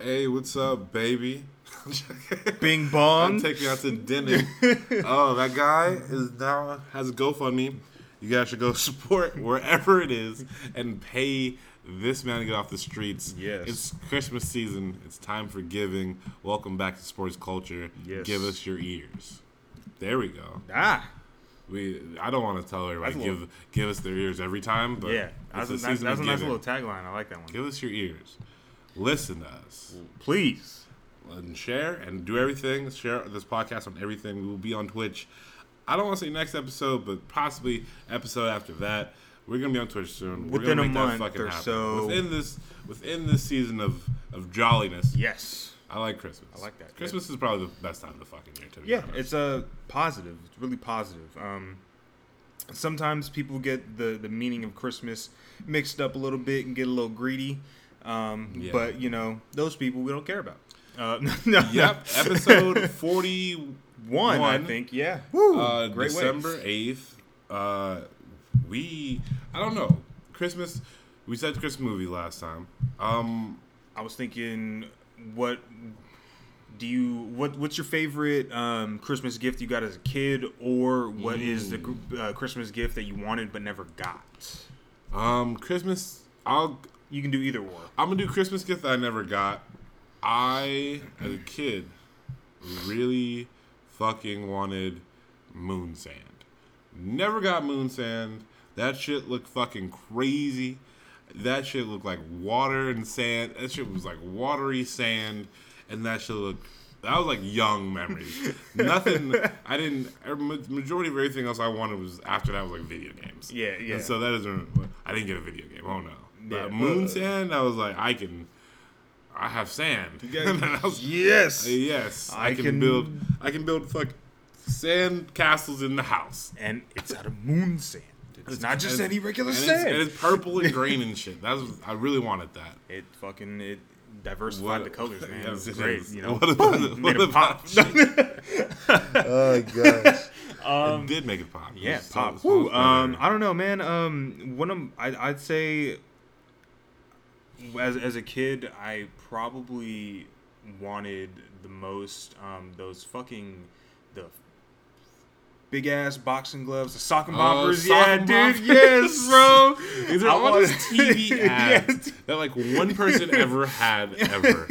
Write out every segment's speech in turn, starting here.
Hey, what's up, baby? Bing bong. Take me out to dinner. oh, that guy is now has a GoFundMe. You guys should go support wherever it is and pay this man to get off the streets. Yes. It's Christmas season. It's time for giving. Welcome back to sports culture. Yes. Give us your ears. There we go. Ah, We I don't want to tell everybody That's little- give give us their ears every time, but yeah. That's, a, that's of a nice little tagline. I like that one. Give us your ears. Listen to us. Please. and share and do everything. Share this podcast on everything. We will be on Twitch. I don't want to say next episode, but possibly episode after that. We're gonna be on Twitch soon. We're Within gonna a month fucking or happen. so. Within this within this season of of jolliness. Yes. I like Christmas. I like that, yeah. Christmas is probably the best time of the fucking year. To be Yeah, honest. it's a positive. It's really positive. Um, sometimes people get the the meaning of Christmas mixed up a little bit and get a little greedy. Um, Yeah. But you know, those people we don't care about. Uh, no, Yep. Episode forty one, I think. Yeah. Woo. uh, Great December eighth. Uh, we I don't know Christmas. We said Christmas movie last time. Um, I was thinking, what do you what What's your favorite um, Christmas gift you got as a kid, or what is the gr- uh, Christmas gift that you wanted but never got? um, Christmas. I'll You can do either or. I'm gonna do Christmas gift that I never got. I, as a kid, really fucking wanted moon sand. Never got moon sand. That shit looked fucking crazy. That shit looked like water and sand. That shit was like watery sand, and that shit looked. That was like young memories. Nothing. I didn't. er, Majority of everything else I wanted was after that was like video games. Yeah, yeah. And so that isn't. I didn't get a video game. Oh no. Yeah, But moon sand. I was like, I can. I have sand. Yeah. and then I was, yes. yes, I, I can, can- build. I can build fuck sand castles in the house. and it's out of moon sand. It's, not just And- any regular and sand. It's, and it's purple and green and shit. That's I really wanted that. it fucking it diversified What- the colors, man. it was it great. is. You know, What about- Boom, what made it pop. Oh gosh. Um, it did make it pop. It yeah, was pop. so Woo, much um. I don't know, man. Um, one of I, I'd say as as a kid, I probably wanted the most um those fucking the big ass boxing gloves, the sock and Oh, boppers. sock yeah, and dude. Yes, bro. These are I all TV ads Yes. that like one person ever had ever.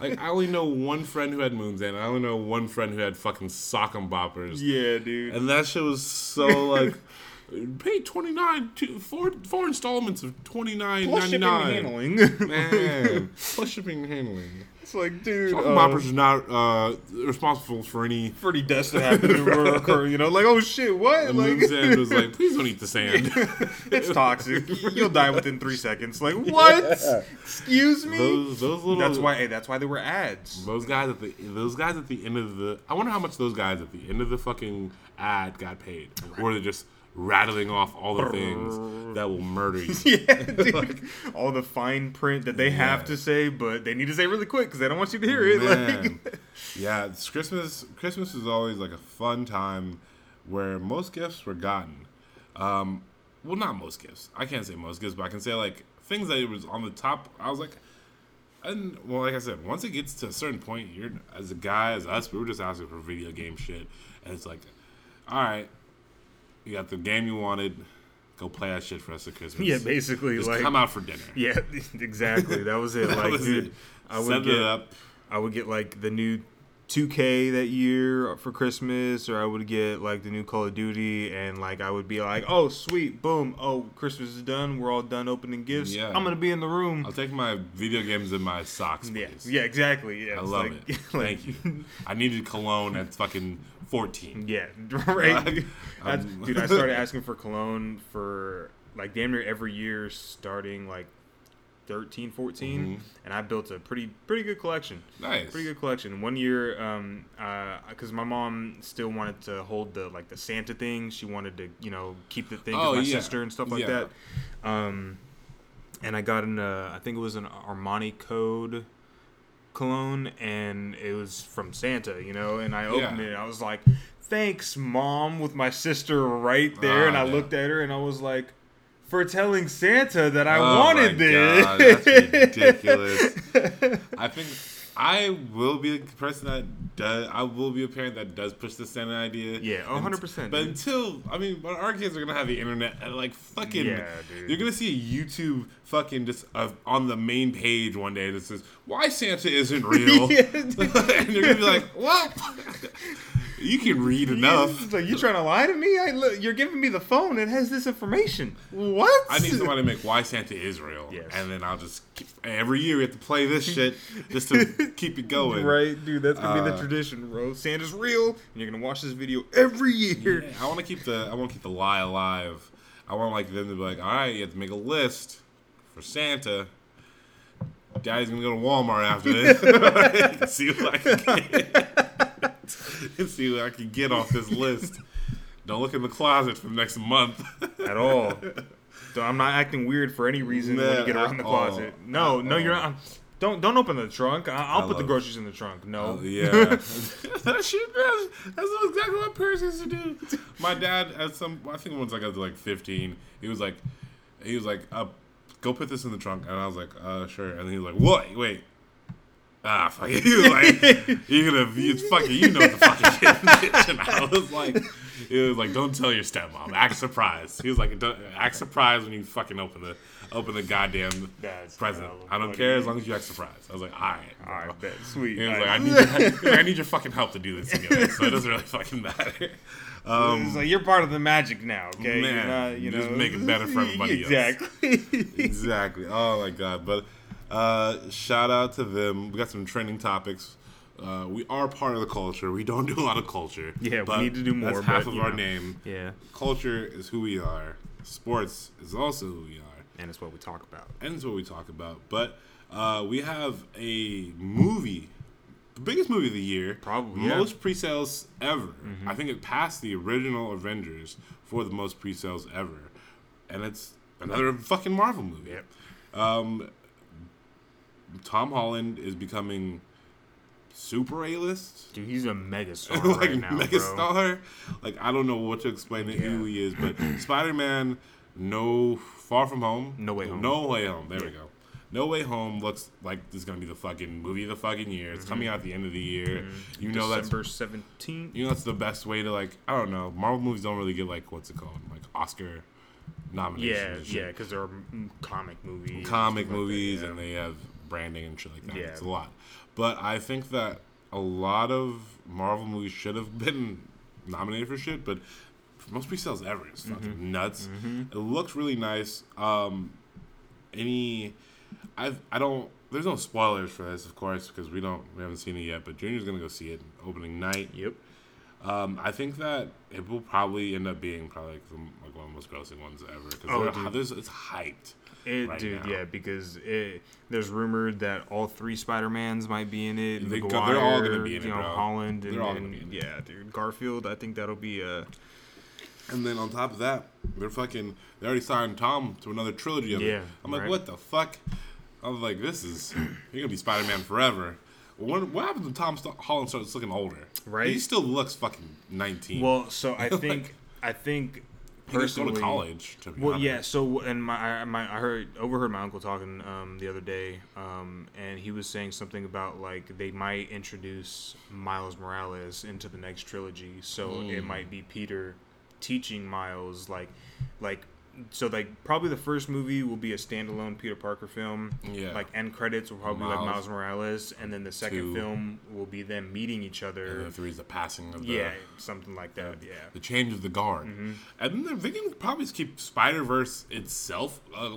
Like I only know one friend who had moon sand I only know one friend who had fucking Socker Boppers. Yeah, dude. And that shit was so like pay twenty nine two four four installments of twenty nine ninety nine. ninety shipping and handling. Man, plus shipping and handling. it's like, dude. Sock uh, is not uh, responsible for any. pretty deaths that happen to occur, you know, like oh shit, what? And Like Sand was like, please don't eat the sand. it's toxic. You'll die within three seconds. Like what? Excuse me. those those little. that's why. Hey, that's why there were ads. Those guys at the those guys at the end of the I wonder how much those guys at the end of the fucking ad got paid. Or they're just rattling off all the things that will murder you. Yeah, dude. All the fine print that they have to say, but they need to say really quick because they don't want you to hear it. Man. Like, yeah, it's Christmas Christmas is always like a fun time where most gifts were gotten. Um well not most gifts. I can't say most gifts, but I can say like things that it was on the top. I was like and well, like I said, once it gets to a certain point, you're as a guy, as us, we were just asking for video game shit, and it's like, all right, you got the game you wanted, go play that shit for us at Christmas. yeah, basically, just like come out for dinner. yeah, exactly. That was it. That Like, was dude, it. I would Set get it up. I would get like the new 2K that year for Christmas, or I would get like the new Call of Duty, and like I would be like, oh sweet, boom, oh Christmas is done, we're all done opening gifts. Yeah. I'm gonna be in the room. I'll take my video games in my socks, yeah, please. yeah, exactly. Yeah, I love like- it. like- Thank you. I needed cologne at fucking 14. Yeah, right. Um, dude, I started asking for cologne for like damn near every year starting like 13, 14, Mhm. and I built a pretty pretty good collection. Nice. Pretty good collection. One year, um, uh, because my mom still wanted to hold the like the Santa thing. She wanted to, you know, keep the thing with Oh, my yeah. sister and stuff like Yeah. that. Um, and I got an, uh, I think it was an Armani Code cologne, and it was from Santa, you know. And I opened Yeah. it, and I was like, "Thanks, mom," with my sister right there, and Ah, I yeah. looked at her, and I was like. For telling Santa that I Oh wanted this. God, that's ridiculous. I think I will be the person that does. I will be a parent that does push the Santa idea. Yeah, oh, 100%, But until I mean, but our kids are gonna have the internet and like fucking. Yeah, dude. You're gonna see a YouTube fucking just uh, on the main page one day that says why Santa isn't real, Yeah, and you're gonna be like, what? You can read enough. It's like you trying to lie to me? I look, you're giving me the phone. It has this information. What? I need somebody to make why Santa is real, Yes. and then I'll just keep, every year we have to play this shit just to keep it going. Right, dude. That's gonna be the Uh, tradition, bro. Santa's real, and you're gonna watch this video every year. Yeah, I want to keep the I want to keep the lie alive. I want like them to be like, all right, you have to make a list for Santa. Daddy's gonna go to Walmart after this. see what I can get. and see what I can get off this list. Don't look in the closet for the next month. At all. I'm not acting weird for any reason when you get around the at all. closet. No, At no, you're not. Don't don't open the trunk. I- I'll I put the groceries in the trunk. No. Oh, yeah, that shit. That's, that's exactly what parents used to do. My dad, at some, I think once I got to like 15, he was like, he was like, uh, "Go put this in the trunk," and I was like, "Uh, sure." And he was like, "What? Wait." Ah, fuck you. Like, "You're gonna, it's fucking, you know what the fucking shit is." And I was like, "It was like, don't tell your stepmom. Act surprised." He was like, "Don't- "Act surprised when you fucking open the, open the goddamn That's present. I don't care as long as you act surprised." I was like, "All right." All right, bet. Sweet. He was like, I need, your, I need your fucking help to do this together, so it doesn't really fucking matter. Um, It's like you're part of the magic now, okay? Man, you're not, you you just know, make it better for everybody else. exactly. exactly. Oh my god. But uh, shout out to them. We got some trending topics. Uh, we are part of the culture. We don't do a lot of culture. Yeah, we need to do more, That's half but, of our know. name. yeah, Culture is who we are. Sports is also who we are. and it's what we talk about. and it's what we talk about. But uh, we have a movie, the biggest movie of the year, Probably, yeah. most pre-sales ever. I think it passed the original Avengers for the most pre-sales ever, and it's another fucking Marvel movie. Yep. Um, Tom Holland is becoming super A-list. Dude, he's a megastar like right now, mega bro. Like I don't know what to explain to who he is, but Spider Man, no Far From Home, No Way Home. no way home. There we go. No Way Home looks like this is gonna be the fucking movie of the fucking year. It's coming mm-hmm. out at the end of the year. Mm-hmm. You know that's December seventeenth. you know that's the best way to like I don't know. Marvel movies don't really get like what's it called like Oscar nominations. Yeah, yeah, because they're comic movies, comic stuff like that, movies yeah. and they have branding and shit like that. Yeah. It's a lot. But I think that a lot of Marvel movies should have been nominated for shit, but most pre-sales ever is fucking Mm-hmm. nuts. It looks really nice. Um, any, I I don't. There's no spoilers for this, of course, because we don't we haven't seen it yet. But Junior's gonna go see it opening night. Yep. Um, I think that it will probably end up being probably like, like one of the most grossing ones ever Oh, because there's it's hyped. It, right dude, now. yeah, because it, there's rumored that all three Spider Mans might be in it. They- Maguire, they're all gonna be in it, you know, bro. Holland, and, They're all gonna and- be in it. yeah, dude, Garfield. I think that'll be uh And then on top of that, they're fucking. They already signed Tom to another trilogy of it. Yeah, I'm like, what the fuck? I was like, this is you're gonna be Spider Man forever. When, what happens when Tom St- Holland starts looking older? Right. He still looks fucking 19. well. So I think I think he go personally, to college. To be Well, honest. yeah. So, and my, I- my, I heard overheard my uncle talking um, the other day, um, and he was saying something about like they might introduce Miles Morales into the next trilogy. So Hmm. it might be Peter teaching Miles, like, like. So like probably the first movie will be a standalone Peter Parker film. Yeah. Like end credits will probably be like Miles. Miles Morales, and then the second Two. film will be them meeting each And other. then is the passing of the Yeah, something like that. Yeah. the change of the guard, Mm-hmm. and then they're thinking probably keep Spider Verse itself a, a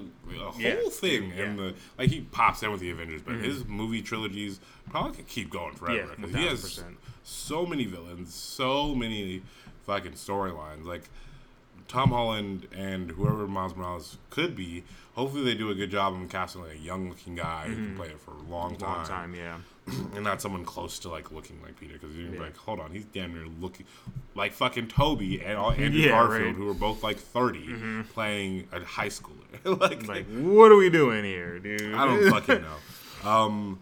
whole Yeah, thing, dude, and. Mm-hmm. the like he pops in with the Avengers, but his movie trilogies probably could keep going forever Yeah, because he has so many villains, so many fucking storylines. Like Tom Holland and whoever Miles Morales could be, hopefully they do a good job of casting like a young looking guy who can play it for a long time, Mm-hmm. Long time, yeah. and not someone close to like looking like Peter because you're Yeah. like, hold on, he's damn near looking like fucking Tobey and all Andrew Yeah, Garfield, right. Mm-hmm. who are both like 30 playing a high schooler. like, Like, what are we doing here, dude? I don't fucking know. Um,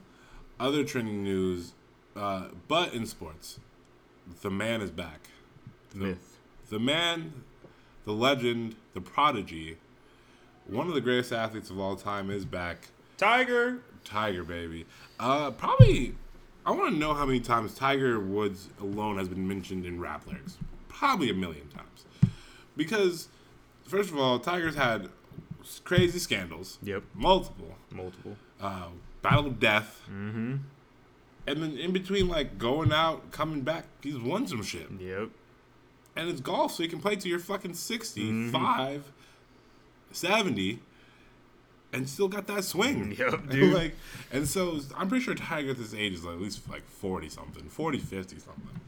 other trending news, uh, but in sports, the man is back. The, Myth. the man, the legend, the prodigy, one of the greatest athletes of all time is back. Tiger. Tiger, baby. Uh, probably, I want to know how many times Tiger Woods alone has been mentioned in rap lyrics. Probably a million times. Because, first of all, Tiger's had crazy scandals. Yep. Multiple. Multiple. Uh, battle of death. Mm-hmm. And then in between, like, going out, coming back, he's won some shit. Yep. And it's golf, so you can play till you're fucking 65, 70, and still got that swing. Yep, dude. like, and so I'm pretty sure Tiger at this age is at least like 40 something, 40, 50 something.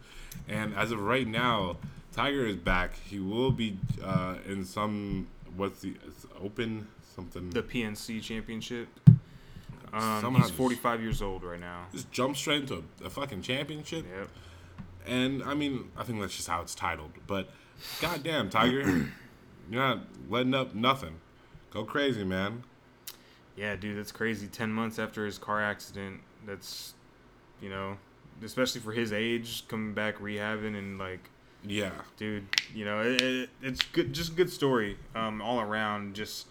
And as of right now, Tiger is back. He will be uh, in some, what's the, it's open something. The PNC championship. Um, he's just- 45 years old right now. just jump straight into a, a fucking championship. Yep. And I mean, I think that's just how it's titled. But goddamn, Tiger, you're not letting up nothing. Go crazy, man. Yeah, dude, that's crazy. 10 months after his car accident, that's, you know, especially for his age, coming back rehabbing and like, Yeah. dude, you know, it, it, it's good, just a good story um, all around. Just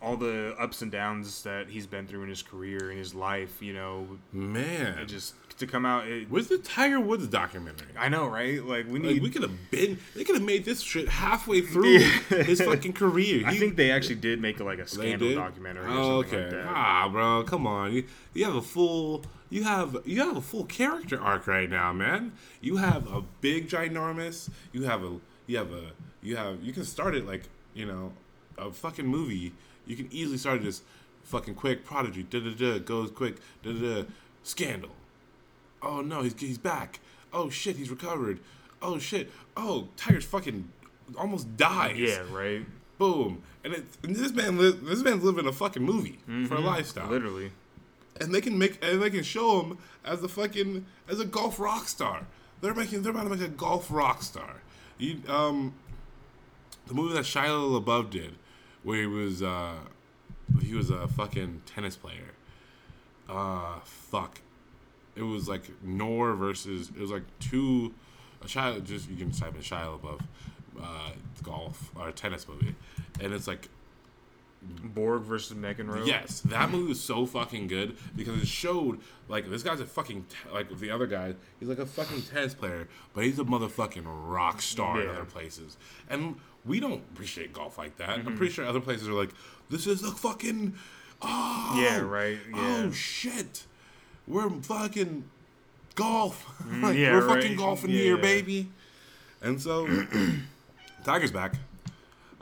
all the ups and downs that he's been through in his career, in his life, you know, Man. it just to come out. It, Where's the Tiger Woods documentary? I know, right? Like we Like need. we could have been. They could have made this shit halfway through his fucking career. I think they actually did make like a scandal documentary. Oh, something okay. Like that. Ah, bro, come on. You you have a full. You have you have a full character arc right now, man. You have a big ginormous. You have a you have a you have you can start it like you know a fucking movie. You can easily start it as fucking quick prodigy. Da da da goes quick. Da da da scandal. Oh no, he's he's back. Oh shit, he's recovered. Oh shit. Oh, Tiger's fucking almost dies. Yeah, right. Boom. And, it, and this man, li- this man's living a fucking movie for a lifestyle. Mm-hmm. Literally. And they can make, and they can show him as a fucking, as a golf rock star. They're making, they're about to make a golf rock star. You, um, the movie that Shia LaBeouf did, where he was, uh, he was a fucking tennis player. Uh, fuck. It was like Nor versus, it was like two, a Shia, just, you can type in Shia LaBeouf, uh, golf, or tennis movie. And it's like Borg versus McEnroe. Yes, that movie was so fucking good because it showed like this guy's a fucking t- like the other guy. He's like a fucking tennis player, but he's a motherfucking rock star in other places, and we don't appreciate golf like that. Mm-hmm. I'm pretty sure other places are like, this is a fucking oh Yeah, right, yeah. oh shit, we're fucking golf. like, Mm, yeah, we're fucking golfing Yeah, here, yeah. baby. And so, Tiger's back.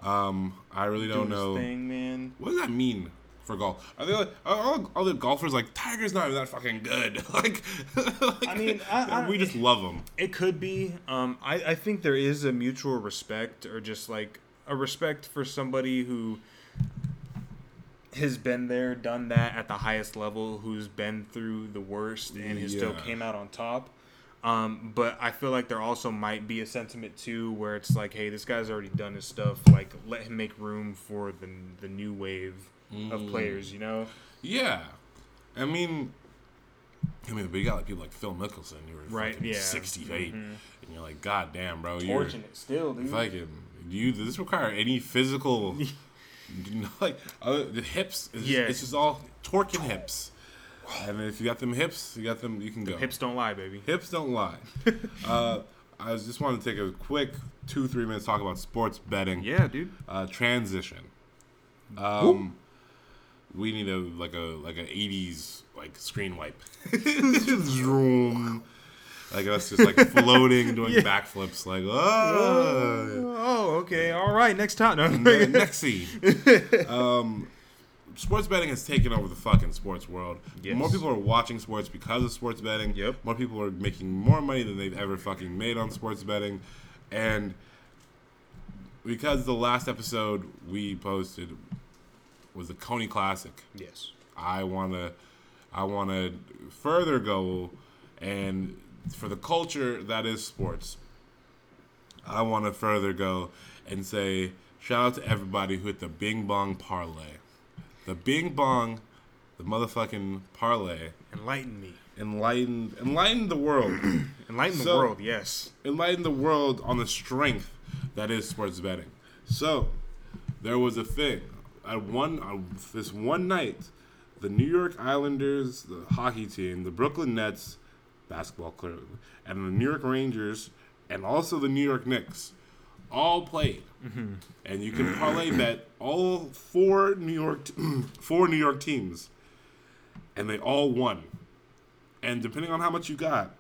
Um, I really don't know. thing. What does that mean for golf? Are they like are all, all the golfers like Tiger's not even that fucking good? like, like, I mean, I- I- we just love him. It could be. Um, I, I think there is a mutual respect, or just like a respect for somebody who has been there, done that at the highest level, who's been through the worst, and has still came out on top. Um, but I feel like there also might be a sentiment too, where it's like, hey, this guy's already done his stuff. Like, let him make room for the the new wave of players. You know? Yeah, I mean, I mean, but you got like people like Phil Mickelson, you were Right, yeah. Mm-hmm. 68, and you're like, God damn, bro, you're Fortunate still, dude. fucking. Do you does this require any physical? you know, like uh, the hips, it's, Yeah. it's just all torquing hips. And if you got them hips, you got them. You can go. Hips don't lie, baby. Hips don't lie. uh, I was just wanted to take a quick two three minutes talk about sports betting. Yeah, dude. Uh, transition. Um, we need a like a like an '80s like screen wipe. Vroom. Like us just like floating, doing backflips, like oh. Oh, okay. All right. Next time. No. Ne- Next scene. Um, sports betting has taken over the fucking sports world. Yes. More people are watching sports because of sports betting. Yep. More people are making more money than they've ever fucking made on sports betting, and because the last episode we posted was the Coney Classic. yes. I wanna, I wanna further go, and for the culture that is sports, I want to further go and say shout out to everybody who hit the Bing Bong parlay, the Bing Bong, the motherfucking parlay Enlighten me. Enlighten, enlightened the world, Enlighten the world. Yes. Enlighten the world on the strength that is sports betting. So there was a thing at one uh, this one night, the New York Islanders, the hockey team, the Brooklyn Nets, basketball clearly, and the New York Rangers, and also the New York Knicks, all played, mm-hmm. and you can parlay bet all four New York four New York teams, and they all won, and depending on how much you got,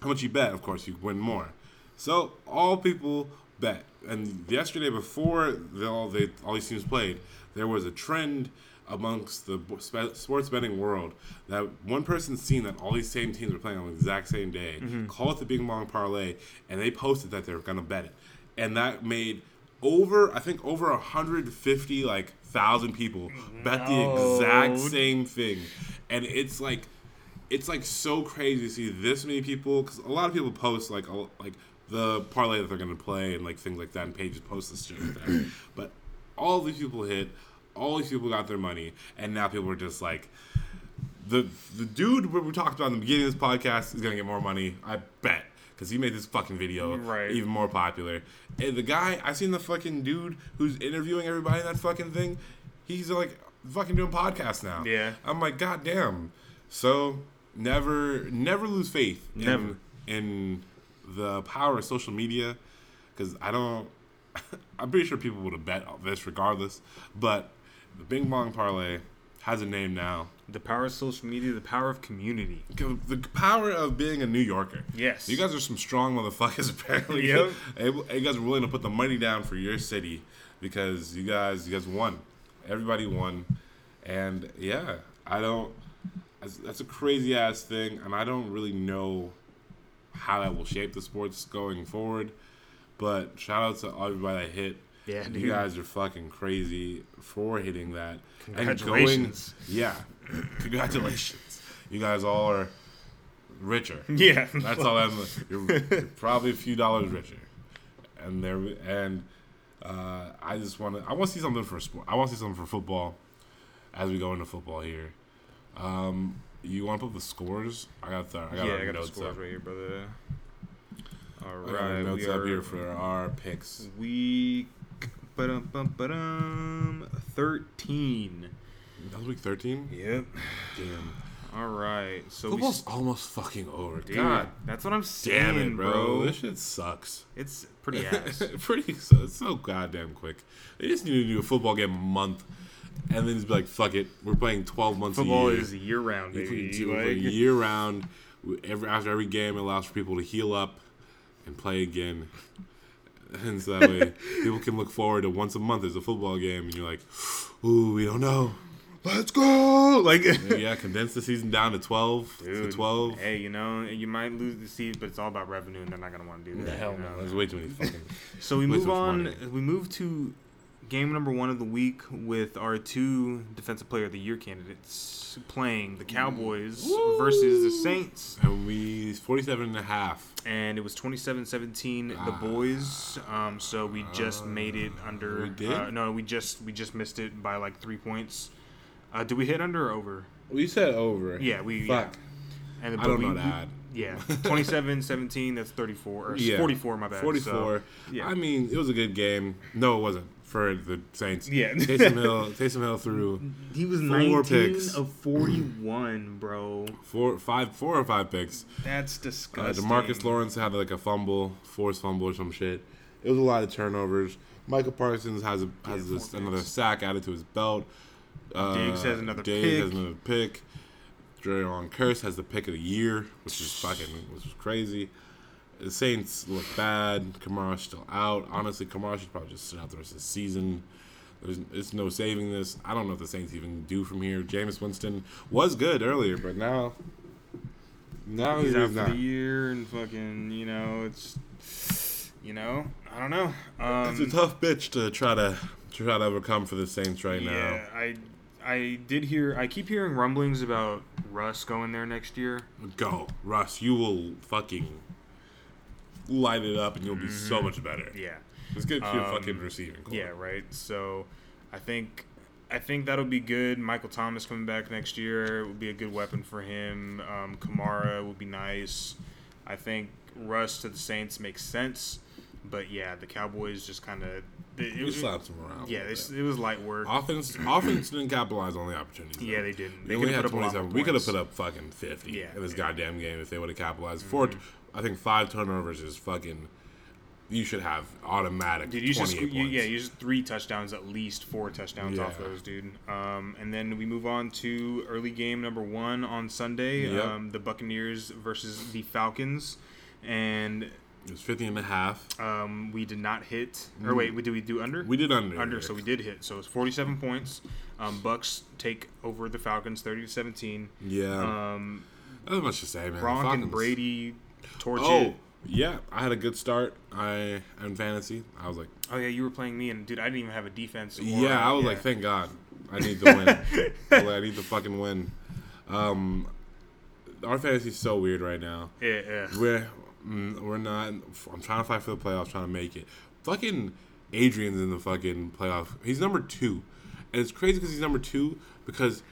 how much you bet, of course, you win more. So all people bet, and yesterday before the, all they all these teams played, there was a trend amongst the sports betting world that one person seen that all these same teams were playing on the exact same day, mm-hmm. call it the Bing Bong Parlay, and they posted that they were gonna bet it, and that made over I think over 150 like thousand people mm-hmm. bet the exact same thing, and it's like it's like so crazy to see this many people because a lot of people post like a, like the parlay that they're gonna play and like things like that, and pages post this shit like that. But all these people hit, all these people got their money, and now people are just like. The, the dude we talked about in the beginning of this podcast is gonna get more money, I bet, because he made this fucking video Right. even more popular. And the guy, I seen the fucking dude who's interviewing everybody in that fucking thing. He's like fucking doing podcasts now. Yeah. I'm like, God damn. So never, never lose faith in, in the power of social media, because I don't. I'm pretty sure people would have bet on this regardless, but the Bing Bong Parlay has a name now. The power of social media, the power of community. The power of being a New Yorker. Yes. You guys are some strong motherfuckers, apparently. Yep. Able- you guys are willing to put the money down for your city because you guys, you guys won. Everybody won, and yeah, I don't. That's a crazy ass thing, and I don't really know how that will shape the sports going forward. But shout out to everybody that hit. Yeah, you guys are fucking crazy for hitting that. And going- Congratulations. yeah, congratulations. You guys all are richer. Yeah. That's all I'm. You're, you're probably a few dollars richer, and there and uh, I just want to. I want to see something for sport. I want to see something for football as we go into football here. Um, you want to put the scores? I got the. I got yeah, I got the notes scores up. right here, brother. All I got our right, notes we up are here for our picks. week ba-dum, bum, ba-dum, 13. That was week thirteen. Yep. Damn. All right. So Football's we, almost fucking over. dude, God that's what I'm saying, damn it, bro. bro. This shit sucks. It's pretty ass. Pretty so, it's so goddamn quick. They just need to do a football game a month, and then just be like, "Fuck it, we're playing twelve months Football a year." is year round, baby. do it Like, year round. Every after every game, it allows for people to heal up and play again, and so that way people can look forward to once a month there's a football game, and you're like, "Ooh, we don't know." Let's go! Like, yeah, condense the season down to twelve to twelve. Hey, you know, you might lose the seed, but it's all about revenue, and they're not gonna want to do that. Hell you no, know? there's way too many fucking. So we move on. money. We move to game number one of the week with our two defensive player of the year candidates playing the Cowboys versus the Saints, And we 47 and a half. and it was 27-17 the boys. Um, so we just made it under. we did? Uh, no, we just we just missed it by like three points. Uh, did we hit under or over? We said over. Yeah, we. Fuck. Yeah. And I don't we, know that. we- Yeah, 27-17, That's thirty four or Yeah. forty four. My bad. 44. So, yeah. I mean, it was a good game. No, it wasn't for the Saints. Yeah. Taysom Hill, Taysom Hill threw He was Four 19 picks. of 41, bro. four, five, four or five picks. That's Uh, disgusting. Demarcus Lawrence had like a fumble, forced fumble or some shit. It was a lot of turnovers. Micah Parsons has a, has this, another sack added to his belt. Uh, Diggs has another Diggs pick. has another pick. Jayron Kearse has the pick of the year, which is fucking, which is crazy. The Saints look bad. Kamara's still out. Honestly, Kamara should probably just sit out the rest of the season. There's, there's no saving this. I don't know if the Saints even do from here. Jameis Winston was good earlier, but now, now He's he's, out for not. the year, and fucking, you know, it's, you know, I don't know. It's a Um, tough bitch to try to to try to overcome for the Saints right now. yeah, I, I did hear, I keep hearing rumblings about Russ going there next year. Go, Russ. You will fucking light it up, and you'll be so much better. Mm-hmm. Yeah. Let's get you a Um, fucking receiving corps. Yeah, right. So, I think I think that'll be good. Michael Thomas coming back next year will be a good weapon for him. Um, Kamara will be nice. I think Russ to the Saints makes sense, but yeah, the Cowboys just kind of it, You it, slapped them around. yeah, it's, bit. it was light work. Offense, offense didn't capitalize on the opportunities. Yeah, though. they didn't. They They only had up 27. We could have put up fucking 50 Yeah, in this yeah. goddamn game if they would have capitalized. Four, I think five turnovers is fucking. You should have automatic. Dude, you should 28 sque- you, yeah, use three touchdowns, at least four touchdowns off those, dude. Um, and then we move on to early game number one on Sunday. Yep. Um, the Buccaneers versus the Falcons, and It was 50 and a half. um, we did not hit. Or wait, we did we do under? Mm. We did under. under, so we did hit. So it's forty-seven points. Um, Bucks take over the Falcons, thirty to seventeen. Yeah. Um, Not much to say, man. Gronk and Brady torch Oh, it. yeah. I had a good start. I in fantasy. I was like, Oh yeah, you were playing me, and dude, I didn't even have a defense. Or, yeah. I was yeah. like, thank God. I need to win. I was like, I need to fucking win. Um, our fantasy is so weird right now. yeah, yeah. We're mm, we're not. I'm trying to fight for the playoffs, trying to make it. Fucking Adrian's in the fucking playoff. He's number two, and it's crazy because he's number two because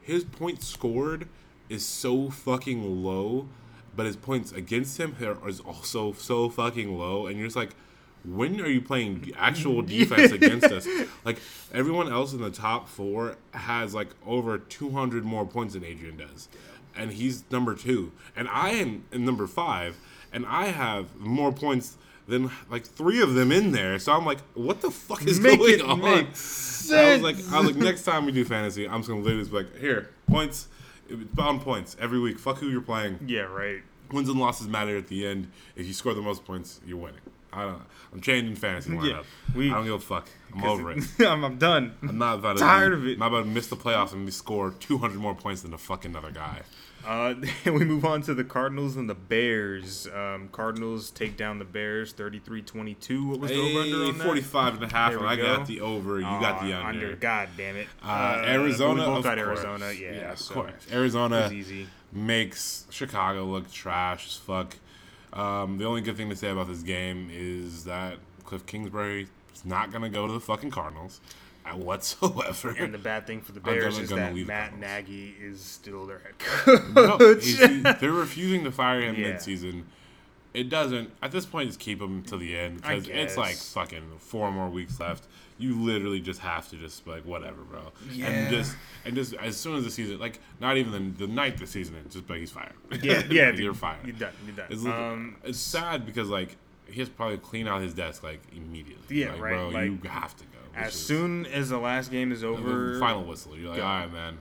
his points scored is so fucking low, but his points against him are- is also so fucking low, and you're just like. When are you playing actual defense against us? Like everyone else in the top four has like over 200 more points than Adrian does, and he's number two, and I am in number five, and I have more points than like three of them in there. So I'm like, what the fuck is Make going on? I was like, I was like, next time we do fantasy, I'm just gonna literally be like, here, points, it's on points every week. Fuck who you're playing. Yeah, right. Wins and losses matter at the end. If you score the most points, you're winning. I don't. Know. I'm changing fantasy lineup. Yeah, we- I don't give a fuck. I'm over it. I'm, I'm done. I'm not about to Tired be- of it. I'm not about to miss the playoffs and score 200 more points than the fucking other guy. Uh, we move on to the Cardinals and the Bears. Um, Cardinals take down the Bears 33-22. What was the over under Hey, on that? 45 and a half, and I go. got the over. You got the Aw, under. God damn it. Uh, Arizona, we both of got course. Arizona. Yeah, of so course. Arizona makes Chicago look trash as fuck. Um, the only good thing to say about this game is that Kliff Kingsbury is not going to go to the fucking Cardinals uh, whatsoever. And the bad thing for the Bears is that Matt Nagy is still their head coach. he's- they're refusing to fire him Yeah. mid-season. It doesn't. At this point, just keep him to the end because it's like fucking four more weeks left. You literally just have to just like whatever, bro. Yeah. And just and just as soon as the season, like not even the, the night the season ends, just like he's fired. yeah, yeah, you're fired. You're done. You're done. It's, um, it's sad because like he has to probably clean out his desk like immediately. Yeah, like, right, Bro, like, you have to go. As is- soon as the last game is over, final whistle. You're like, Go. all right, man.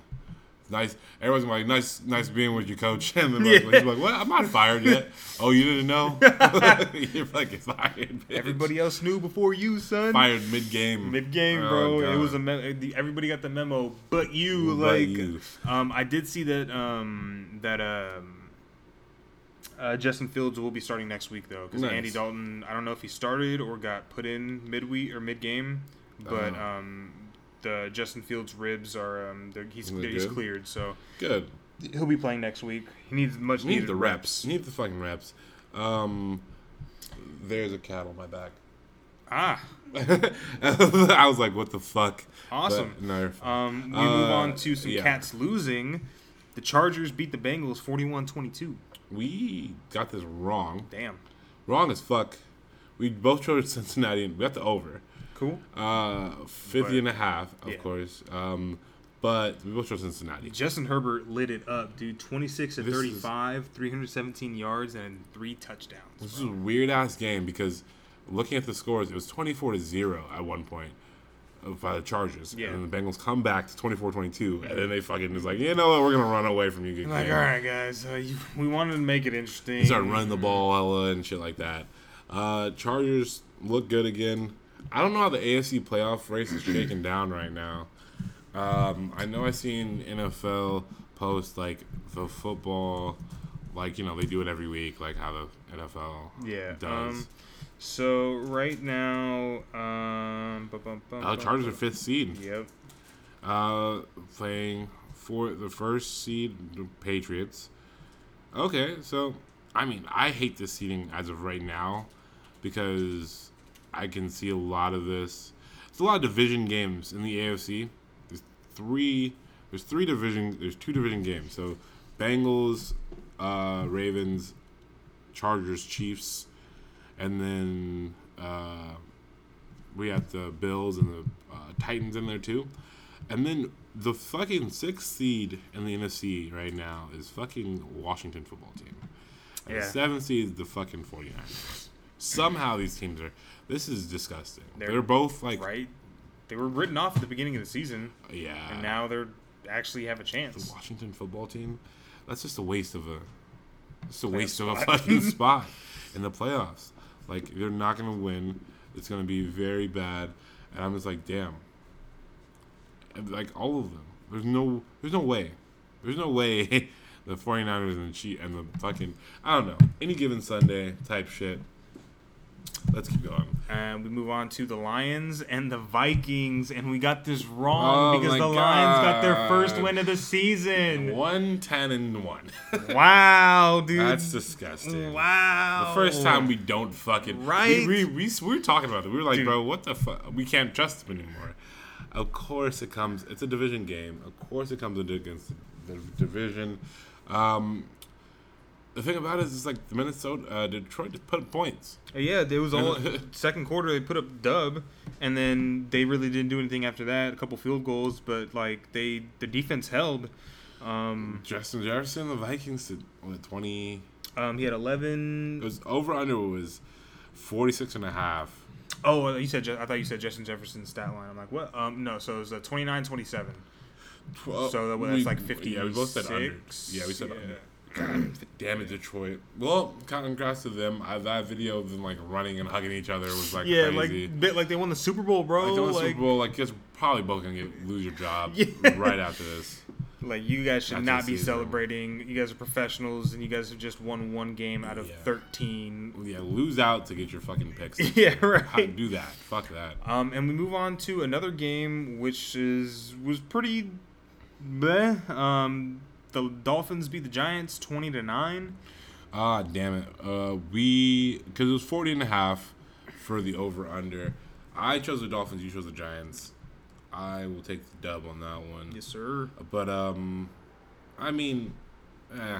Nice. Everyone's like, nice, nice being with you, coach. And then like, he's like, what? I'm not fired yet. oh, you didn't know? You're fucking fired. Bitch. everybody else knew before you, son. fired mid game. Mid game, bro. it was a me- everybody got the memo, but you. But like, you. um, I did see that um that um. Uh, Justin Fields will be starting next week though, because Nice. Andy Dalton. I don't know if he started or got put in midweek or mid game, but Uh-huh. um, the Justin Fields ribs are um, he's he's good. cleared, so good. he'll be playing next week. He needs much need the reps. You need the fucking reps. Um, there's a cat on my back. Ah, I was like, what the fuck? awesome. But, no. Um, we move Uh, on to some yeah. cats losing. The Chargers beat the Bengals 41-22. we got this wrong. Damn. Wrong as fuck. We both chose Cincinnati and we got the over. Cool. Uh, 50 But- and a half, of yeah. course. Um, but we both chose Cincinnati. Justin Herbert lit it up, dude. 26 to This is- 35, 317 yards, and three touchdowns. This is a weird ass game because looking at the scores, it was 24 to 0 at one point uh, by the Chargers. Yeah. And the Bengals come back to 24 22. And then they fucking was like, you know what, we're going to run away from you. Good I'm like, all right, guys, uh, you, we wanted to make it interesting. They started running the ball Ella, and shit like that. Uh, Chargers look good again. I don't know how the AFC playoff race is shaking down right now. Um, I know I seen NFL post like the football, like you know they do it every week, like how the NFL Yeah. does. Um, so right now, um, bum, bum, bum, uh, Chargers are fifth seed, Yep. uh, playing for the first seed the Patriots. Okay, so I mean I hate this seeding as of right now because I can see a lot of this. It's a lot of division games in the AFC. There's three. There's three division. There's two division games. So Bengals, uh, Ravens, Chargers, Chiefs, and then Uh, we got the Bills and the uh, Titans in there too. And then the fucking sixth seed in the NFC right now is fucking Washington football team. And Yeah. the seventh seed is the fucking 49ers. Somehow these teams are. This is disgusting. They're, They're- both like. right? They were written off at the beginning of the season, Yeah. and now they're actually have a chance. the. Washington football team. That's just a waste of a. It's a Playoff waste of a fucking spot in the playoffs. Like they're not gonna win. It's gonna be very bad, and I'm just like, damn. Like all of them. There's no. There's no way. There's no way. the 49ers and the and the fucking I don't know any given Sunday type shit. Let's keep going. And we move on to the Lions and the Vikings, and we got this wrong Oh because the Lions got their first win of the season. One ten and one. Wow, dude. That's disgusting. wow. The first time we don't fucking Right? We, we, we, we were talking about it. We were like, Dude. bro, what the fuck? We can't trust them anymore. Of course, it comes. It's a division game. Of course, it comes into against the division. Um, the thing about it is, it's like the Minnesota, uh, Detroit just put up points. Yeah, it was all second quarter. They put up dub, and then they really didn't do anything after that. A couple field goals, but like they the defense held. Um, Justin Jefferson, the Vikings, did what twenty? um, he had eleven. It was over under was 46 and a half. Oh, you said I thought you said Justin Jefferson's stat line. I'm like, what? Um, no. So it was a 29-27. Twelve, So that- that's we- like 56. Yeah, we both said under. Yeah, we said under. Damn it, Detroit. Well, congrats to them. I, that video of them like running and hugging each other was like Yeah, crazy. like bit like they won the Super Bowl, bro. like, the Like, Super Bowl, like, guess probably both gonna get lose your job Yeah. right after this. like you guys should After not be season. celebrating. You guys are professionals, and you guys have just won one game out of Yeah. 13. Yeah, lose out to get your fucking picks. Yeah, How- right. Do that. Fuck that. Um, and we move on to another game, which is was pretty. Bleh. Um, the Dolphins beat the Giants twenty to nine. Ah, damn it. Uh, we because it was 40 and a half for the over under. I chose the Dolphins. You chose the Giants. I will take the dub on that one. Yes, sir. But um, I mean, eh,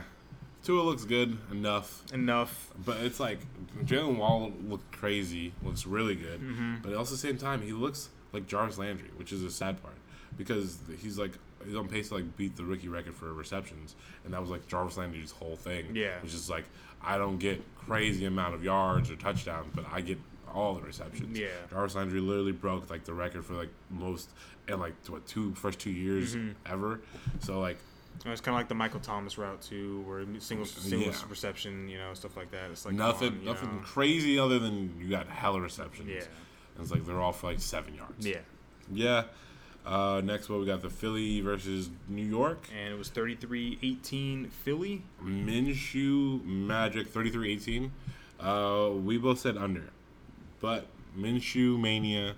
Tua looks good enough. Enough. But it's like Jaylen Waddle looked crazy, looks really good. Mm-hmm. But also at the same time, he looks like Jarvis Landry, which is a sad part because he's like he's on pace to like beat the rookie record for receptions, and that was like Jarvis Landry's whole thing. Yeah. which is like I don't get crazy amount of yards or touchdowns, but I get all the receptions. Yeah. Jarvis Landry literally broke like the record for like most in like what two first two years Mm-hmm. ever. So like It's kind of like the Michael Thomas route too, where single single Yeah. reception, you know, stuff like that. It's like nothing on, nothing know. crazy other than you got hella receptions. Yeah. And it's like they're all for like seven yards. Yeah, Yeah. Uh, next one we got the Philly versus New York. and it was 33-18 Philly. Minshew Magic 33-18. Uh, we both said under. But Minshew Mania,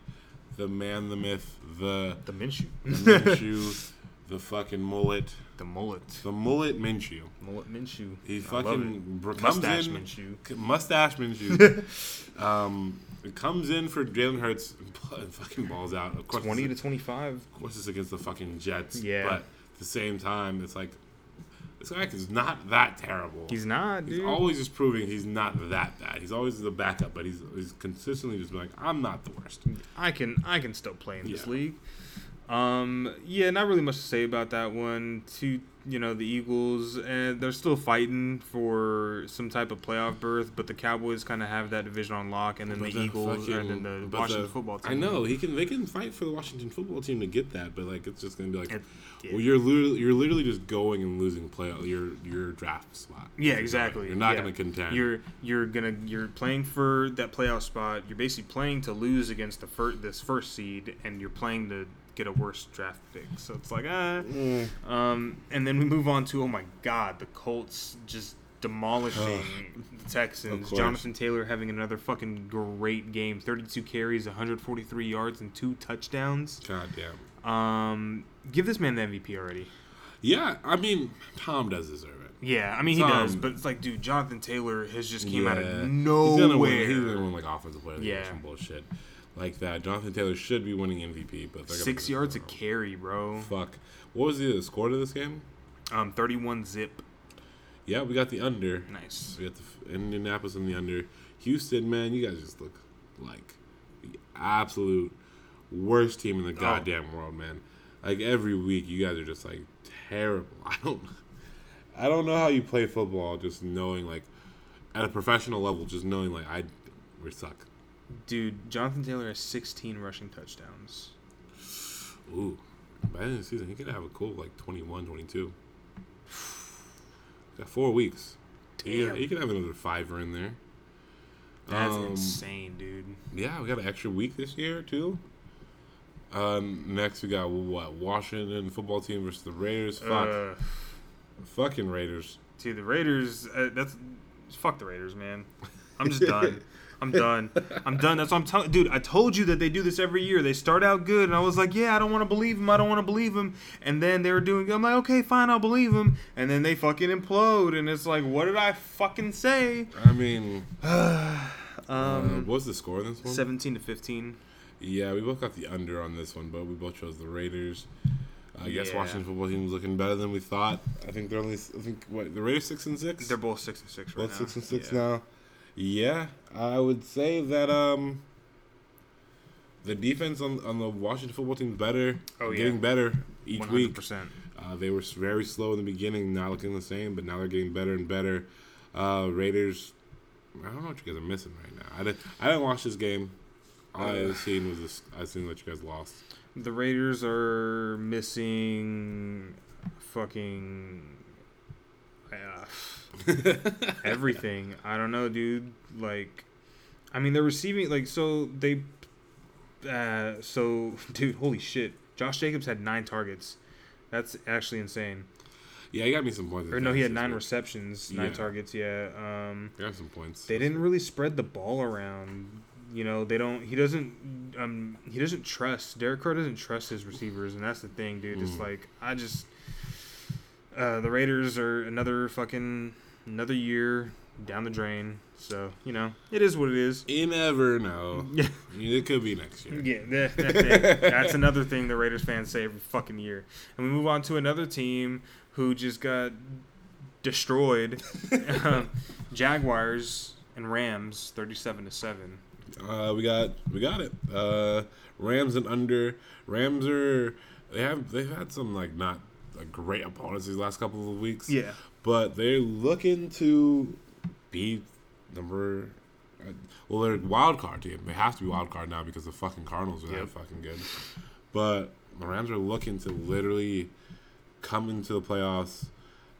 the man, the myth, the, The Minshew. the Minshew, the fucking mullet. the mullet. The mullet Minshew. Mullet Minshew. He fucking. Mustache in, Minshew. Mustache Minshew. um, comes in for Jalen Hurts and fucking balls out. Of course, twenty to twenty five. Of course, it's against the fucking Jets. Yeah. But at the same time, it's like this guy is not that terrible. He's not, He's dude. always just proving he's not that bad. He's always the backup, but he's, he's consistently just been like, I'm not the worst. I can I can still play in this league. Um, yeah, not really much to say about that one. Two, you know, the Eagles, and they're still fighting for some type of playoff berth, but the Cowboys kind of have that division on lock, and then But the, Eagles fucking- and then the Washington the- football team. I know he can. They can fight for the Washington football team to get that, but like it's just gonna be like, It- well, you're literally you're literally just going and losing play your your draft spot. Yeah, exactly. You're not Yeah. gonna contend. You're you're gonna you're playing for that playoff spot. You're basically playing to lose against the first this first seed, and you're playing to get a worse draft pick. So it's like ah. Mm. Um, and then we move on to oh my god, the Colts just demolishing the Texans. Jonathan Taylor having another fucking great game. 32 carries, 143 yards, and two touchdowns. God damn. Um, give this man the MVP already. Yeah, I mean Tom does deserve it. Yeah, I mean he Tom- does, but it's like, dude, Jonathan Taylor has just came out Yeah. of He's nowhere. gonna win. He's gonna win like offensive player of the year Yeah. some bullshit like that. Jonathan Taylor should be winning MVP, but they're Six yards a carry, bro. Fuck. What was the score to this game? Um, 31 zip. Yeah, we got the under. Nice. We got the Indianapolis in the under. Houston, man, you guys just look like the absolute worst team in the Oh. goddamn world, man. Like every week, you guys are just like terrible. I don't, I don't know how you play football just knowing like at a professional level, just knowing like I we suck. Dude, Jonathan Taylor has 16 rushing touchdowns. Ooh, by the end of the season, he could have a cool like 21, 22. Got four weeks. He, Damn. he could have another fiver in there. That's Um, insane, dude. Yeah, we got an extra week this year too. Um, next we got what Washington football team versus the Raiders. Fuck, Uh, fucking Raiders. dude, the Raiders. Uh, that's fuck the Raiders, man. I'm just done. I'm done. I'm done. That's what I'm telling. Dude, I told you that they do this every year. They start out good, and I was like, yeah, I don't want to believe him. I don't want to believe him. And then they were doing. I'm like, okay, fine, I'll believe him. And then they fucking implode, and it's like, what did I fucking say? I mean, uh, Um, what's the score in this one? 17 to 15. Yeah, we both got the under on this one, but we both chose the Raiders. I guess Yeah. Washington football team is looking better than we thought. I think they're only. I think what the Raiders six and six. They're both six and six right both now. six and six Yeah. now. Yeah, I would say that um, the defense on on the Washington football team is better. Oh, yeah. getting better each week. 100%. Uh, they were very slow in the beginning, not looking the same, but now they're getting better and better. Uh, Raiders, I don't know what you guys are missing right now. I didn't, I didn't watch this game. All I Uh. seen was this. I seen that you guys lost. The Raiders are missing fucking uh, everything. I don't know, dude. Like, I mean, they're receiving like so they. Uh, so, dude, holy shit! Josh Jacobs had nine targets. That's actually insane. Yeah, he got me some points. in Or no, he had nine week. receptions, nine Yeah. targets. Yeah. Um, He got some points. they didn't really spread the ball around. You know, they don't. He doesn't. Um, he doesn't trust. Derek Carr doesn't trust his receivers, and that's the thing, dude. It's Mm. like I just. Uh, the Raiders are another fucking another year down the drain. So you know, it is what it is. You never know. Yeah, it could be next year. yeah. that- that- that's another thing the Raiders fans say every fucking year. And we move on to another team who just got destroyed. Um, Jaguars and Rams, thirty-seven to seven. Uh, we got we got it. Uh, Rams and under. Rams are they have they've had some like not great opponents these last couple of weeks. Yeah. but they're looking to be number. uh, Well, they're a wild card team. They have to be wild card now because the fucking Cardinals are that fucking good. But the Rams are looking to literally come into the playoffs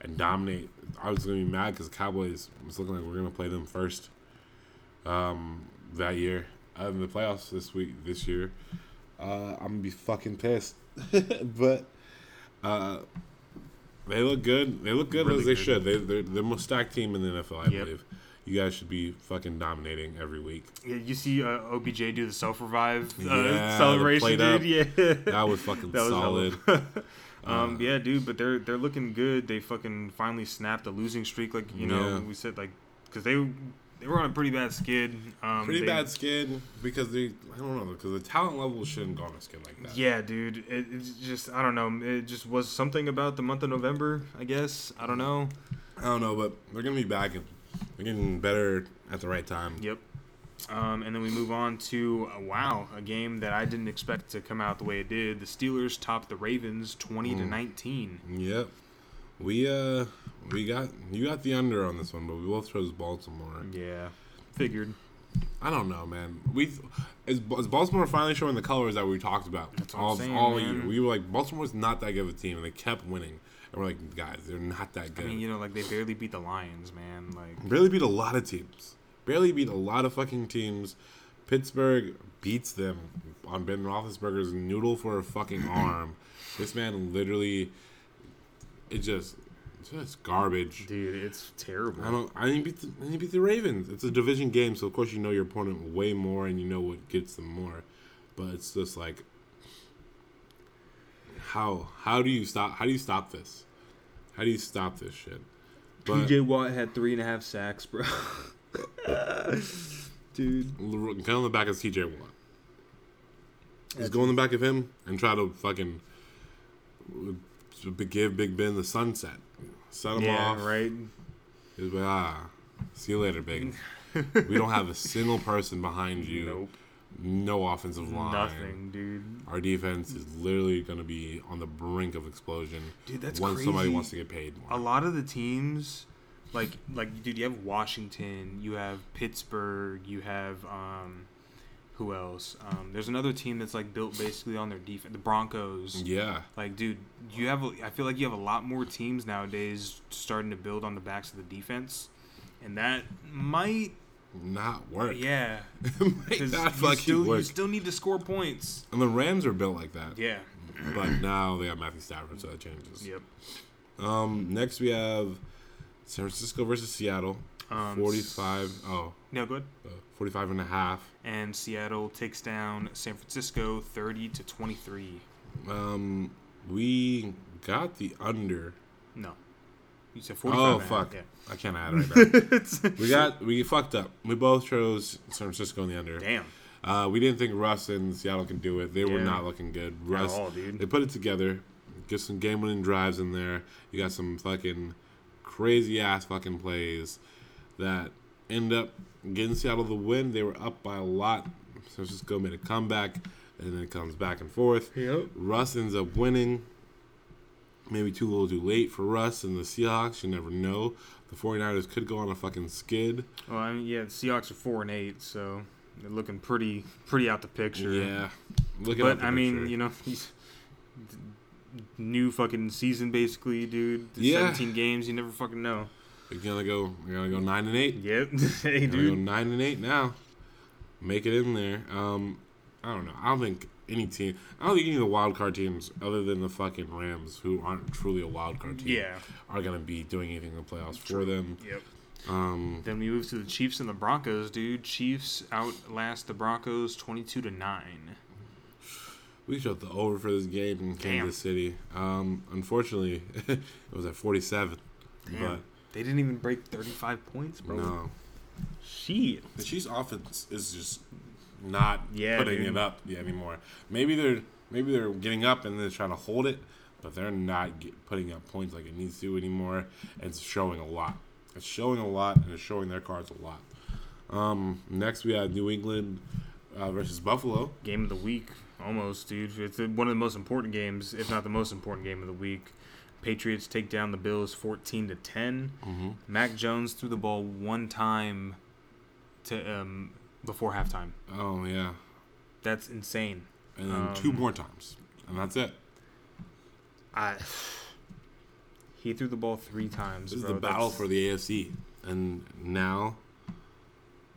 and dominate. I was gonna be mad because the Cowboys. It's looking like we're gonna play them first. Um, that year, uh, in the playoffs this week, this year, uh, I'm gonna be fucking pissed. but uh, they look good. They look good Really as they good. should. They, they're the most stacked team in the NFL, I Yep. believe. You guys should be fucking dominating every week. Yeah, you see uh, OBJ do the self revive uh, Yeah, celebration, dude. Yeah, That was fucking That was solid. um, Uh, yeah, dude, but they're they're looking good. They fucking finally snapped a losing streak, like you know Yeah. we said, like because they they were on a pretty bad skid. Um, Pretty they- bad skid because they. I don't know because the talent level shouldn't go on a skid like that. Yeah, dude. It, it's just I don't know. It just was something about the month of November. I guess I don't know. I don't know, but they're gonna be back and they're getting better at the right time. Yep. Um, and then we move on to uh, wow, a game that I didn't expect to come out the way it did. The Steelers topped the Ravens twenty to Mm. nineteen. Yep. We uh we got you got the under on this one, but we both chose Baltimore. Yeah, figured. I don't know, man. We is, is Baltimore finally showing the colors that we talked about That's all saying, all year. We were like Baltimore's not that good of a team, and they kept winning. And we're like, guys, they're not that I good. mean, you know, like they barely beat the Lions, man. Like Barely beat a lot of teams. Barely beat a lot of fucking teams. Pittsburgh beats them on Ben Roethlisberger's noodle for a fucking arm. This man literally, it just, just garbage. dude, it's terrible. I don't. I didn't beat the. I didn't beat the Ravens. It's a division game, so of course you know your opponent way more, and you know what gets them more. But it's just like, how how do you stop? How do you stop this? How do you stop this shit? But TJ Watt had three and a half sacks, bro. dude, Get on the back of TJ Watt. Just go on the back of him and try to fucking give Big Ben the sunset. Set him yeah, off. right. He's like, ah, see you later, big. we don't have a single person behind you. Nope. No offensive line. Nothing, dude. Our defense is literally going to be on the brink of explosion Dude, that's once somebody wants to get paid A lot of the teams, like like dude, you have Washington, you have Pittsburgh, you have um, who else? Um, there's another team that's like built basically on their defense. The Broncos. Yeah. Like, dude, you have. a- I feel like you have a lot more teams nowadays starting to build on the backs of the defense, and that might, Not work. yeah, Might because not you still work. you still need to score points. and the Rams are built like that. Yeah. But now they got Matthew Stafford, so that changes. Yep. Um, next we have San Francisco versus Seattle. Um, 45, oh, No good. uh, 45 and a half. And Seattle takes down San Francisco, thirty to twenty-three. Um, we got the under. No. You said 45. Oh, and a half, fuck. Yeah. I can't add right now. we got, we fucked up. We both chose San Francisco in the under. Damn. Uh, we didn't think Russ and Seattle could do it. They were not looking good. At Russ, all, dude. they put it together. Get some game winning drives in there. You got some fucking crazy ass fucking plays that end up getting Seattle the win. They were up by a lot. San Francisco made a comeback, and then it comes back and forth. Yep. Russ ends up winning. Maybe too little too late for Russ and the Seahawks. You never know. The 49ers could go on a fucking skid. Well, I mean, yeah, the Seahawks are four and eight, so they're looking pretty, pretty out the picture. Yeah. Look at But I mean, you know, new fucking season basically, dude. Yeah. Seventeen games, you never fucking know. We're gonna go. We're gonna go nine and eight. Yep. hey, gonna go nine and eight now. Make it in there. Um, I don't know. I don't think any team. I don't think any of the wild card teams, other than the fucking Rams, who aren't truly a wild card team, Yeah. are gonna be doing anything in the playoffs for them. Yep. Um, Then we move to the Chiefs and the Broncos, dude. Chiefs outlast the Broncos twenty-two to nine. we shot the over for this game in Damn. Kansas City. Um, unfortunately, it was at forty-seven. Damn. They didn't even break thirty-five points, bro. no, Shit. the Chiefs' offense is just not Yeah, putting dude. it up anymore. Maybe they're maybe they're getting up and they're trying to hold it, but they're not get, putting up points like it needs to anymore. And it's showing a lot. It's showing a lot, and it's showing their cards a lot. Um, next, we have New England uh, versus Buffalo. Game of the week, almost, dude. It's one of the most important games, if not the most important game of the week. Patriots take down the Bills 14 to 10. Mm-hmm. Mac Jones threw the ball one time to um, before halftime. Oh yeah, That's insane. and then two Um, more times, and that's it. I he threw the ball three times. This is the battle That's- for the AFC, and now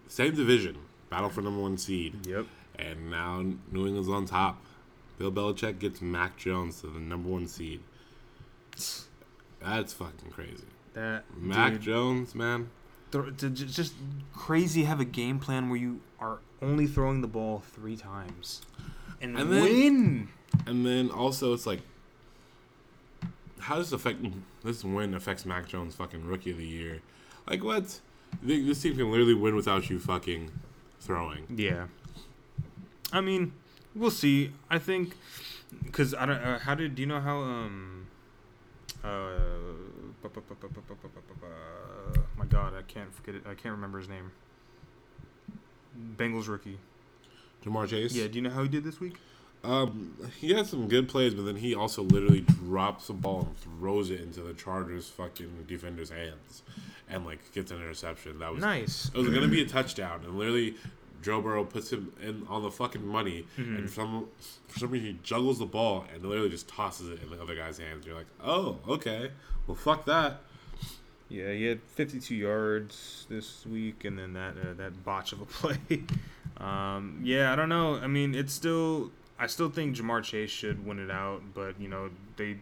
same division, battle for number one seed. Yep. And now New England's on top. Bill Belichick gets Mac Jones to the number one seed. That's fucking crazy. That Mac dude, Jones, man. j- just crazy have a game plan where you are only throwing the ball three times and, And then- win. And then also, it's like, how does this affect this win affects Mac Jones fucking rookie of the year? Like what? This team can literally win without you fucking throwing. Yeah. I mean, we'll see. I think because I don't. Uh, how did do you know how um my God I can't forget it. I can't remember his name. Bengals rookie. Ja'Marr Chase. Yeah. Do you know how he did this week? Um, he had some good plays, but then he also literally drops the ball and throws it into the Chargers' fucking defender's hands, and like gets an interception. That was Nice. It was gonna be a touchdown, and literally, Joe Burrow puts him in on the fucking money, Mm-hmm. and for some for some reason he juggles the ball and literally just tosses it in the other guy's hands. You're like, oh, okay, well, fuck that. Yeah, he had 52 yards this week, and then that uh, that botch of a play. um, yeah, I don't know. I mean, it's still. I still think Ja'Marr Chase should win it out, but you know they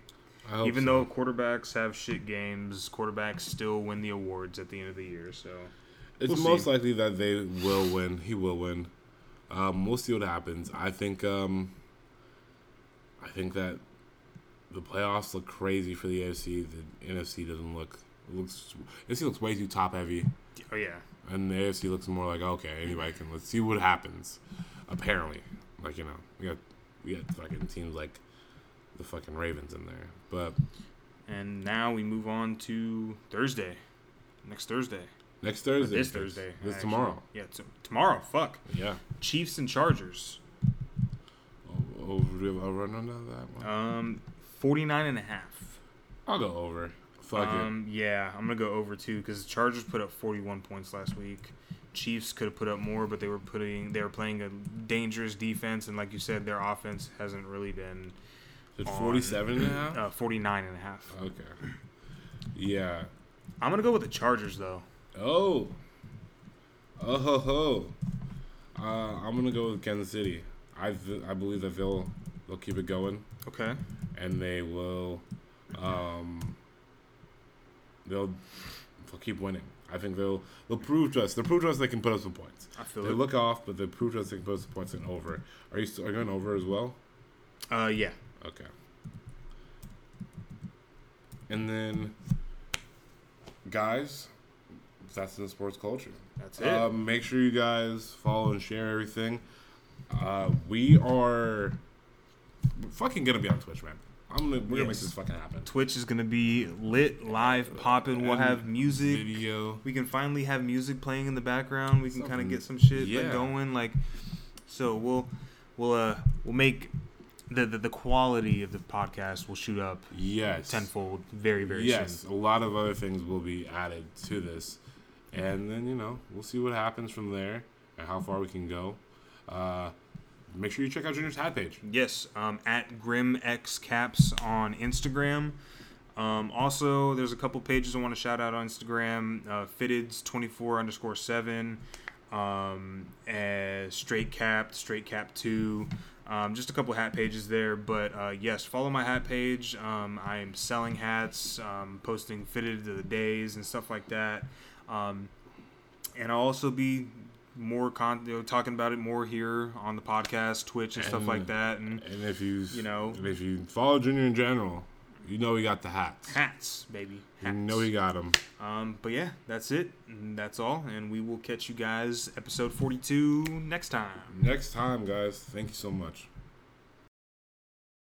even so. though quarterbacks have shit games, quarterbacks still win the awards at the end of the year. So it's we'll most see. likely that they will win, he will win. Um, we'll see what happens. I think. Um, I think that the playoffs look crazy for the AFC. The NFC doesn't look. It looks. NFC looks way too top heavy. oh yeah, And the AFC looks more like okay, anybody can. Let's see what happens. Apparently, like you know, we got we got fucking teams like the fucking Ravens in there, but and now we move on to Thursday, next Thursday. Next Thursday. this Thursday. This actually. tomorrow. Yeah, t- tomorrow. Fuck. Yeah. Chiefs and Chargers. O- Over, over under that one. Um, 49 and a half. I'll go over. Fuck um, yeah, I'm gonna go over too because the Chargers put up 41 points last week. Chiefs could have put up more, but they were putting they were playing a dangerous defense, and like you said, their offense hasn't really been it. Is it on- 47 and a half? uh, 49 and a half. Okay. Yeah. I'm gonna go with the Chargers though. Oh. Oh ho ho. Uh, I'm gonna go with Kansas City. I I believe that they'll they'll keep it going Okay. and they will um they'll they'll keep winning. I think they'll they'll prove to us. They'll prove to us they can put up some points. I feel They it. look off, but they prove to us they can put up some points and over. Are you still, are you going over as well? Uh, yeah. Okay. And then, guys, that's in sports culture. That's it. Um, make sure you guys follow and share everything. Uh, we are fucking gonna be on Twitch, man. I'm gonna we're gonna make this fucking happen. Twitch is gonna be lit, live, popping. We'll have music. video. We can finally have music playing in the background. We can kind of get some shit yeah. like, going. Like, so we'll we'll uh we'll make the, the the quality of the podcast will shoot up Yes. tenfold very very yes, soon. a lot of other things will be added to this, and then you know we'll see what happens from there and how far we can go. Uh, make sure you check out Junior's hat page. Yes, um, at GrimXCaps on Instagram. Um, also, there's a couple pages I want to shout out on Instagram. Uh, Fitteds24 underscore 7. Um, Straight Capped, Straight Cap 2. Um, just a couple hat pages there. But uh, yes, follow my hat page. Um, I'm selling hats, um, posting fitted to the days and stuff like that. Um, and I'll also be more con- you know, talking about it more here on the podcast, Twitch, and stuff like that. And And if you You know. and if you follow Junior in general, you know we got the hats. hats, baby. You know we got them. Um, but yeah, that's it. And that's all. And we will catch you guys episode 42 next time. Next time, guys. Thank you so much.